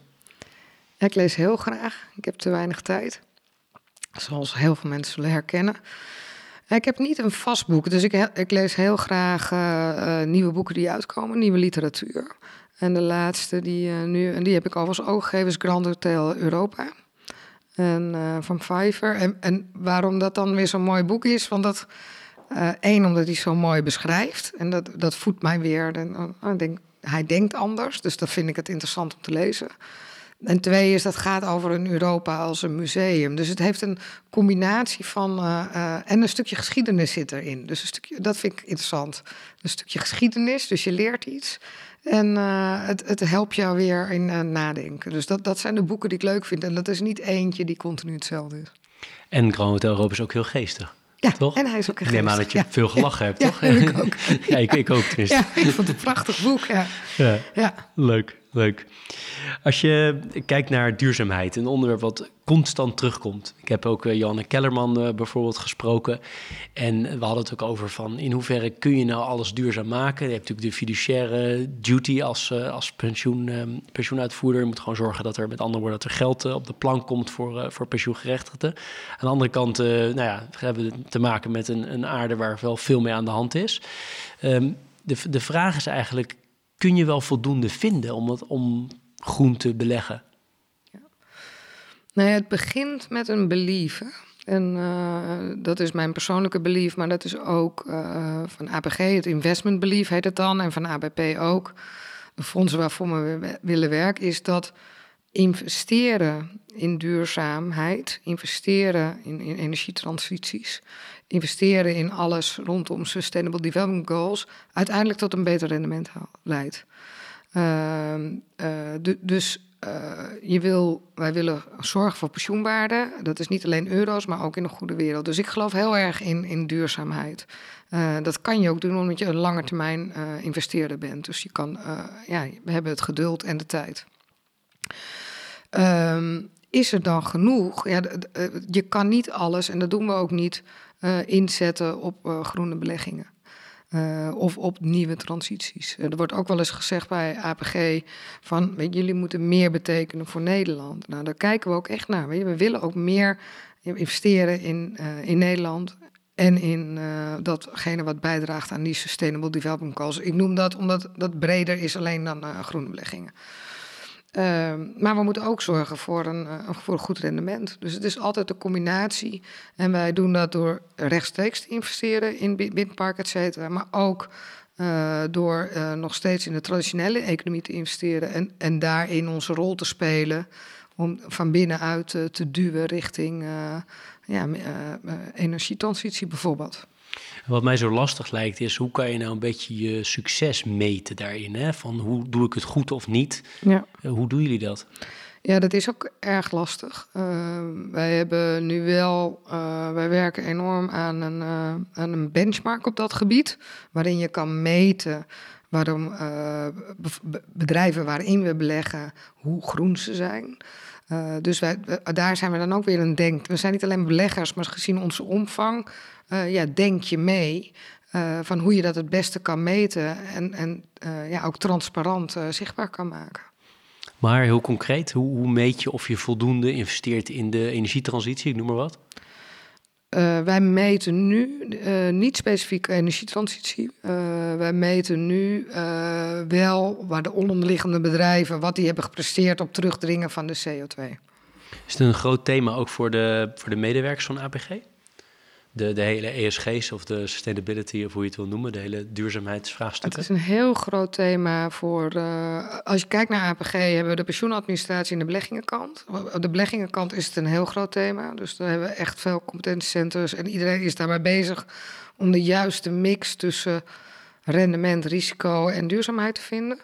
S3: Ik lees heel graag, ik heb te weinig tijd. Zoals heel veel mensen zullen herkennen. Ik heb niet een vast boek, dus ik, ik lees heel graag uh, uh, nieuwe boeken die uitkomen, nieuwe literatuur. En de laatste die uh, nu, en die heb ik al als oog gegeven, is Grand Hotel Europa. En, van Pfeiffer. En, en, waarom dat dan weer zo'n mooi boek is, want dat, één, omdat hij zo mooi beschrijft. En dat, dat voedt mij weer. En, oh, denk, hij denkt anders, dus dat vind ik het interessant om te lezen. En twee is dat gaat over een Europa als een museum. Dus het heeft een combinatie van. Uh, uh, en een stukje geschiedenis zit erin. Dus een stukje, dat vind ik interessant. Een stukje geschiedenis, dus je leert iets. En uh, het, het helpt jou weer in nadenken. Dus dat, dat zijn de boeken die ik leuk vind. En dat is niet eentje die continu hetzelfde is.
S2: En Grand Hotel Europa is ook heel geestig.
S3: Ja,
S2: toch?
S3: en hij is ook
S2: Ik neem aan dat je ja. veel gelachen
S3: ja.
S2: hebt, toch?
S3: Ja, ik ook.
S2: ja, ik, ik ook. Tenminste.
S3: Ja, ik vond het een prachtig boek. Ja,
S2: ja. leuk, leuk. Als je kijkt naar duurzaamheid, een onderwerp wat constant terugkomt. Ik heb ook uh, Johanne Kellerman uh, bijvoorbeeld gesproken. En we hadden het ook over van in hoeverre kun je nou alles duurzaam maken. Je hebt natuurlijk de fiduciaire duty als, uh, als pensioen, um, pensioenuitvoerder. Je moet gewoon zorgen dat er met andere woorden dat er geld op de plank komt voor, voor pensioengerechtigden. Aan de andere kant nou ja, hebben we te maken met een, een aarde waar wel veel mee aan de hand is. Um, de, de vraag is eigenlijk, kun je wel voldoende vinden om, om groen te beleggen?
S3: Ja. Nou ja, het begint met een belief. En uh, dat is mijn persoonlijke belief, maar dat is ook uh, van APG, het investment belief heet het dan, en van ABP ook. De fondsen waarvoor we willen werken, is dat investeren in duurzaamheid, investeren in, in energietransities, investeren in alles rondom Sustainable Development Goals, uiteindelijk tot een beter rendement leidt. Ehm, dus je wil, wij willen zorgen voor pensioenwaarde. Dat is niet alleen euro's, maar ook in een goede wereld. Dus ik geloof heel erg in, in duurzaamheid. dat kan je ook doen omdat je een lange termijn investeerder bent. Dus je kan, ja, we hebben het geduld en de tijd. Um, is er dan genoeg? Ja, je kan niet alles, en dat doen we ook niet, uh, inzetten op uh, groene beleggingen. Of op nieuwe transities. er wordt ook wel eens gezegd bij APG van weet, jullie moeten meer betekenen voor Nederland. Nou, daar kijken we ook echt naar. We willen ook meer investeren in, in Nederland en in datgene wat bijdraagt aan die Sustainable Development Goals. Ik noem dat omdat dat breder is alleen dan groene beleggingen. Ehm, maar we moeten ook zorgen voor een, uh, een goed rendement. Dus het is altijd een combinatie. En wij doen dat door rechtstreeks te investeren in windpark, et cetera. Maar ook uh, door uh, nog steeds in de traditionele economie te investeren. En, en daarin onze rol te spelen. Om van binnenuit te duwen richting ja, energietransitie bijvoorbeeld.
S2: Wat mij zo lastig lijkt is, hoe kan je nou een beetje je succes meten daarin? Hè? Van hoe doe ik het goed of niet? Ja. Uh, hoe doen jullie dat?
S3: Ja, dat is ook erg lastig. Uh, wij hebben nu wel, uh, wij werken enorm aan een, aan een benchmark op dat gebied, waarin je kan meten waarom bedrijven waarin we beleggen, hoe groen ze zijn. dus wij, daar zijn we dan ook weer een denk. We zijn niet alleen beleggers, maar gezien onze omvang uh, ja, denk je mee uh, van hoe je dat het beste kan meten en, en uh, ja, ook transparant zichtbaar kan maken.
S2: Maar heel concreet, hoe, hoe, meet je of je voldoende investeert in de energietransitie, ik noem maar wat?
S3: wij meten nu niet specifiek energietransitie. wij meten nu wel waar de onderliggende bedrijven, wat die hebben gepresteerd op terugdringen van de CO2.
S2: Is het een groot thema ook voor de, voor de medewerkers van APG? De, de hele ESG's of de sustainability, of hoe je het wil noemen, de hele duurzaamheidsvraagstukken?
S3: Het is een heel groot thema voor. Uh, als je kijkt naar APG, hebben we de pensioenadministratie en de beleggingenkant. Op de beleggingenkant is het een heel groot thema. Dus daar hebben we echt veel competentiecenters en iedereen is daarbij bezig om de juiste mix tussen rendement, risico en duurzaamheid te vinden.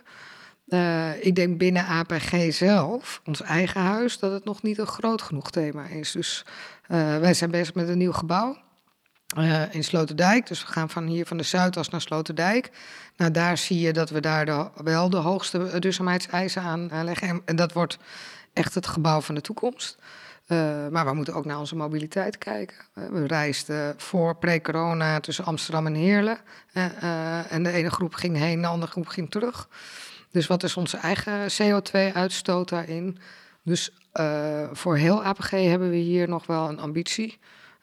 S3: Uh, ik denk binnen APG zelf, ons eigen huis, dat het nog niet een groot genoeg thema is. Dus uh, wij zijn bezig met een nieuw gebouw. Uh, in Sloterdijk. Dus we gaan van hier van de Zuidas naar Sloterdijk. Nou, daar zie je dat we daar de, wel de hoogste duurzaamheidseisen aan leggen. En, dat wordt echt het gebouw van de toekomst. Maar we moeten ook naar onze mobiliteit kijken. We reisden voor pre-corona tussen Amsterdam en Heerlen. En de ene groep ging heen, de andere groep ging terug. Dus wat is onze eigen CO2-uitstoot daarin? Dus voor heel APG hebben we hier nog wel een ambitie.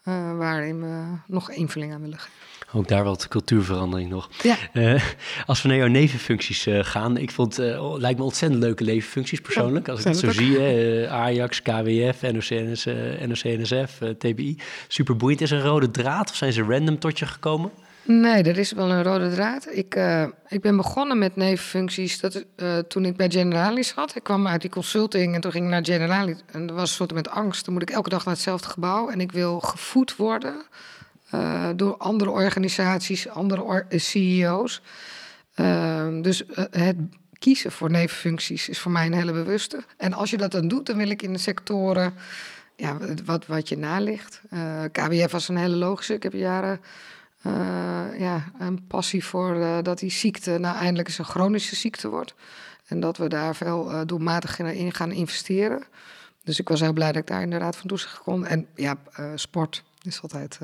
S3: Uh, waarin we nog invulling aan willen geven.
S2: Ook daar wat cultuurverandering nog. Ja. Uh, als we naar jouw nevenfuncties uh, gaan, ik vond het lijkt me ontzettend leuke levenfuncties persoonlijk. als ik het zo zie, Ajax, KWF, NOC, NS, NOC NSF, TBI. Super boeiend. Is er een rode draad of zijn ze random tot je gekomen?
S3: Nee, er is wel een rode draad. Ik, uh, ik ben begonnen met nevenfuncties dat, uh, toen ik bij Generalis zat. Ik kwam uit die consulting en toen ging ik naar Generalis. En dat was een soort met angst. Dan moet ik elke dag naar hetzelfde gebouw. En ik wil gevoed worden uh, door andere organisaties, andere CEO's. Ehm, dus het kiezen voor nevenfuncties is voor mij een hele bewuste. En als je dat dan doet, dan wil ik in de sectoren ja, wat, wat je naligt. KWF was een hele logische. Ik heb jaren ja, een passie voor uh, dat die ziekte nou eindelijk eens een chronische ziekte wordt. En dat we daar veel uh, doelmatig in gaan investeren. Dus ik was heel blij dat ik daar in de Raad van Toezicht kon. En ja, sport is altijd.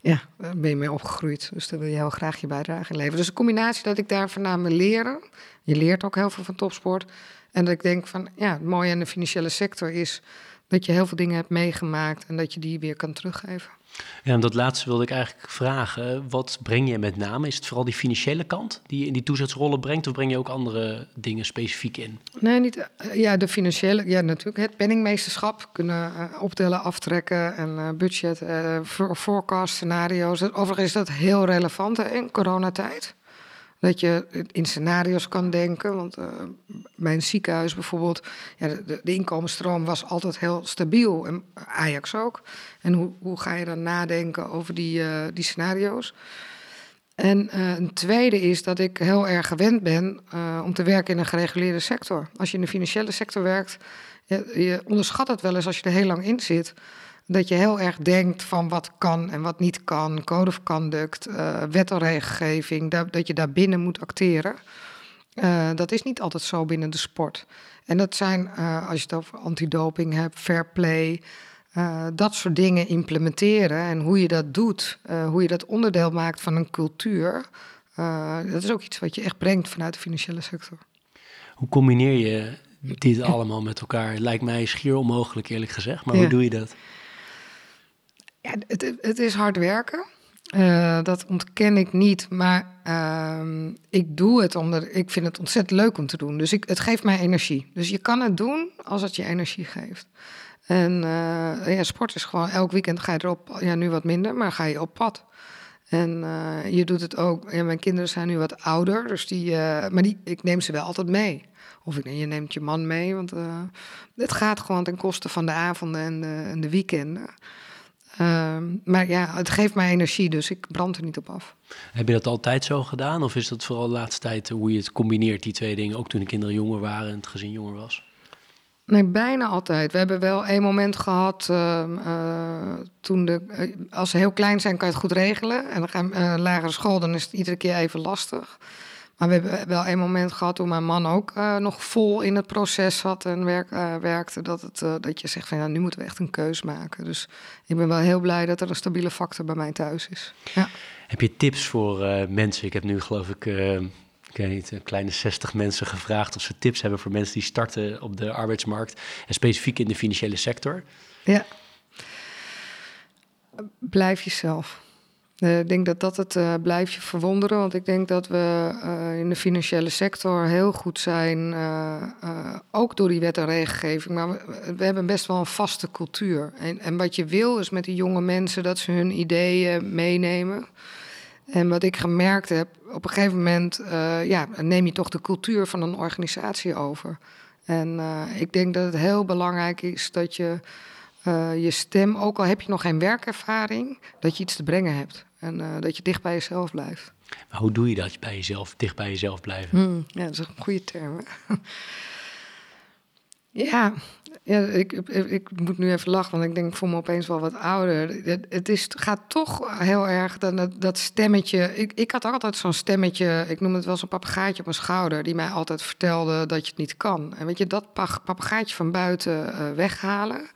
S3: ja, daar ben je mee opgegroeid. Dus daar wil je heel graag je bijdrage in leveren. Dus een combinatie dat ik daar voornamelijk leren. Je leert ook heel veel van topsport. En dat ik denk van ja, het mooie aan de financiële sector is dat je heel veel dingen hebt meegemaakt en dat je die weer kan teruggeven.
S2: Ja, en dat laatste wilde ik eigenlijk vragen. Wat breng je met name? Is het vooral die financiële kant die je in die toezetsrollen brengt, of breng je ook andere dingen specifiek in?
S3: Nee, niet. Eh, ja, de financiële, ja, natuurlijk. Het penningmeesterschap kunnen uh, optellen, aftrekken en uh, budget, uh, forecast, scenario's. Overigens is dat heel relevant in coronatijd. Dat je in scenario's kan denken. Want bij een ziekenhuis bijvoorbeeld, ja, de, de, inkomensstroom was altijd heel stabiel. En Ajax ook. En hoe, hoe ga je dan nadenken over die, uh, die scenario's? En uh, een tweede is dat ik heel erg gewend ben om te werken in een gereguleerde sector. Als je in de financiële sector werkt, je, je, onderschat het wel eens als je er heel lang in zit. Dat je heel erg denkt van wat kan en wat niet kan, code of conduct, uh, wet en regelgeving, dat, dat je daar binnen moet acteren. dat is niet altijd zo binnen de sport. En dat zijn, als je het over antidoping hebt, fair play, uh, dat soort dingen implementeren en hoe je dat doet, hoe je dat onderdeel maakt van een cultuur, dat is ook iets wat je echt brengt vanuit de financiële sector.
S2: Hoe combineer je dit allemaal met elkaar? Lijkt mij schier onmogelijk, eerlijk gezegd, maar ja. hoe doe je dat?
S3: Ja, het, het is hard werken. dat ontken ik niet, maar ehm, ik doe het omdat ik vind het ontzettend leuk om te doen. Dus ik, het geeft mij energie. Dus je kan het doen als het je energie geeft. En uh, ja, sport is gewoon, elk weekend ga je erop, ja nu wat minder, maar ga je op pad. En uh, je doet het ook, ja, mijn kinderen zijn nu wat ouder, dus die, maar die, ik neem ze wel altijd mee. Of ik, je neemt je man mee, want het gaat gewoon ten koste van de avonden en en de weekenden. Ehm, maar ja, het geeft mij energie, dus ik brand er niet op af.
S2: Heb je dat altijd zo gedaan? Of is dat vooral de laatste tijd hoe je het combineert, die twee dingen? Ook toen de kinderen jonger waren en het gezin jonger was?
S3: Nee, bijna altijd. We hebben wel één moment gehad uh, uh, toen de. Uh, als ze heel klein zijn, kan je het goed regelen. En dan gaan uh, lagere school, dan is het iedere keer even lastig. Maar we hebben wel één moment gehad toen mijn man ook nog vol in het proces zat en werk, werkte. Dat, het, dat je zegt van ja, nu moeten we echt een keus maken. Dus ik ben wel heel blij dat er een stabiele factor bij mij thuis is. Ja.
S2: Heb je tips voor mensen? Ik heb nu geloof ik ik weet niet, een kleine 60 mensen gevraagd of ze tips hebben voor mensen die starten op de arbeidsmarkt en specifiek in de financiële sector.
S3: Ja. Blijf jezelf. Uh, ik denk dat dat het uh, blijft je verwonderen, want ik denk dat we uh, in de financiële sector heel goed zijn, ook door die wet en regelgeving, maar we, hebben best wel een vaste cultuur. En, en wat je wil is met die jonge mensen dat ze hun ideeën meenemen. En wat ik gemerkt heb, op een gegeven moment ja, neem je toch de cultuur van een organisatie over. En ik denk dat het heel belangrijk is dat je je stem, ook al heb je nog geen werkervaring, dat je iets te brengen hebt. En dat je dicht bij jezelf blijft.
S2: Maar hoe doe je dat, bij jezelf, dicht bij jezelf blijven?
S3: Hmm, ja, dat is een goede term. Ja, ja ik, ik, ik, moet nu even lachen, want ik denk, ik voel me opeens wel wat ouder. Het, het is, gaat toch heel erg, dat, dat stemmetje. Ik, ik had altijd zo'n stemmetje, ik noem het wel zo'n papegaaitje op mijn schouder, die mij altijd vertelde dat je het niet kan. En weet je, dat papegaaitje van buiten uh, weghalen.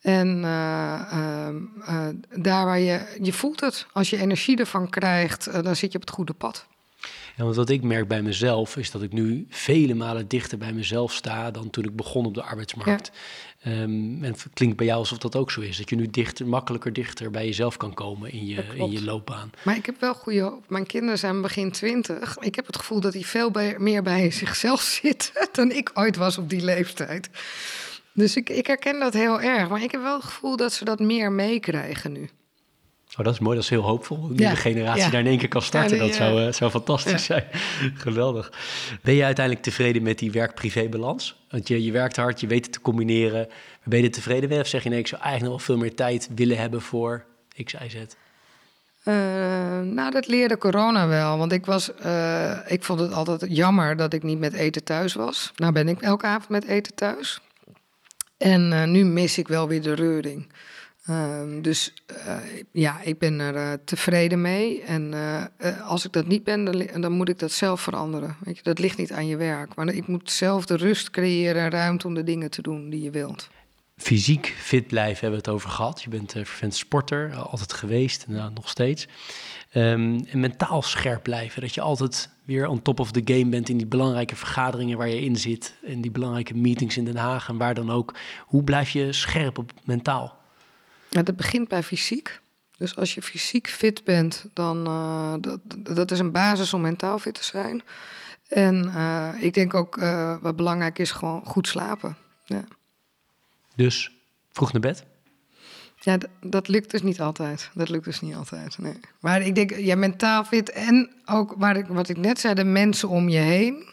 S3: En uh, uh, daar waar je, je voelt het, als je energie ervan krijgt, dan zit je op het goede pad.
S2: Ja, want wat ik merk bij mezelf is dat ik nu vele malen dichter bij mezelf sta dan toen ik begon op de arbeidsmarkt. Ja. Um, en het klinkt bij jou alsof dat ook zo is. Dat je nu dichter, makkelijker dichter bij jezelf kan komen in je, in je loopbaan.
S3: Maar ik heb wel goede hoop. Mijn kinderen zijn begin twintig. Ik heb het gevoel dat die veel bij, meer bij zichzelf zitten dan ik ooit was op die leeftijd. Dus ik, ik herken dat heel erg. Maar ik heb wel het gevoel dat ze dat meer meekrijgen nu.
S2: Oh, dat is mooi, dat is heel hoopvol. Een nieuwe generatie daar in één keer kan starten. dat zou, uh, zou fantastisch zijn. Geweldig. Ben je uiteindelijk tevreden met die werk-privé-balans? Want je, je werkt hard, je weet het te combineren. Ben je er tevreden mee? Of zeg je nee, ik zou eigenlijk nog wel veel meer tijd willen hebben voor X, Y, Z?
S3: Uh, nou, dat leerde corona wel. Want ik, was, uh, ik vond het altijd jammer dat ik niet met eten thuis was. Nou ben ik elke avond met eten thuis. En nu mis ik wel weer de reuring. Um, dus uh, ja, ik ben er uh, tevreden mee. En als ik dat niet ben, dan, dan, moet ik dat zelf veranderen. Weet je, dat ligt niet aan je werk. Maar ik moet zelf de rust creëren en ruimte om de dingen te doen die je wilt.
S2: Fysiek fit blijven hebben we het over gehad. Je bent een vervent sporter, altijd geweest en nou, nog steeds. Um, en mentaal scherp blijven. Dat je altijd weer on top of the game bent in die belangrijke vergaderingen waar je in zit. In die belangrijke meetings in Den Haag en waar dan ook. Hoe blijf je scherp op mentaal?
S3: Ja, dat begint bij fysiek. Dus als je fysiek fit bent, dan uh, dat, dat is een basis om mentaal fit te zijn. En uh, ik denk ook uh, wat belangrijk is, gewoon goed slapen. Ja.
S2: Dus vroeg naar bed?
S3: Ja, dat lukt dus niet altijd. Dat lukt dus niet altijd, nee. Maar ik denk, ja, mentaal fit en ook waar ik, wat ik net zei, de mensen om je heen...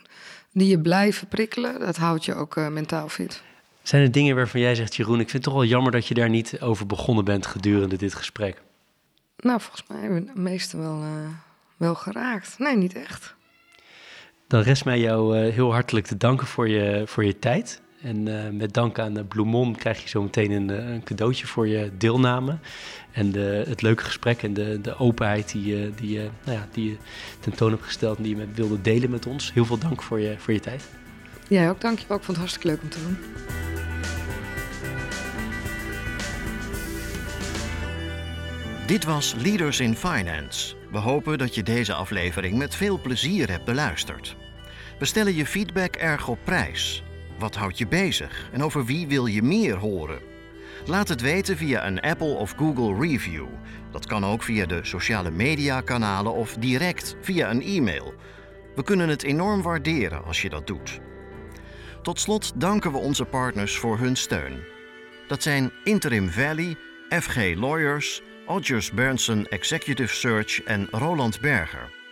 S3: die je blijven prikkelen, dat houdt je ook mentaal fit.
S2: Zijn er dingen waarvan jij zegt, Jeroen, ik vind het toch wel jammer dat je daar niet over begonnen bent gedurende dit gesprek?
S3: Nou, volgens mij hebben we de meeste wel, uh, wel geraakt. Nee, niet echt.
S2: Dan rest mij jou uh, heel hartelijk te danken voor je, voor je tijd. En uh, met dank aan uh, Bloemon krijg je zo meteen een, een, cadeautje voor je deelname. En de, het leuke gesprek en de, de openheid die, die, nou ja, die je tentoon hebt gesteld en die je met, wilde delen met ons. Heel veel dank voor je, voor je tijd.
S3: Jij ook, dankjewel. Ik vond het hartstikke leuk om te doen.
S1: Dit was Leaders in Finance. We hopen dat je deze aflevering met veel plezier hebt beluisterd. We stellen je feedback erg op prijs. Wat houdt je bezig en over wie wil je meer horen? Laat het weten via een Apple of Google review. Dat kan ook via de sociale media kanalen of direct via een e-mail. We kunnen het enorm waarderen als je dat doet. Tot slot danken we onze partners voor hun steun. Dat zijn Interim Valley, FG Lawyers, Odgers Berndsen Executive Search en Roland Berger.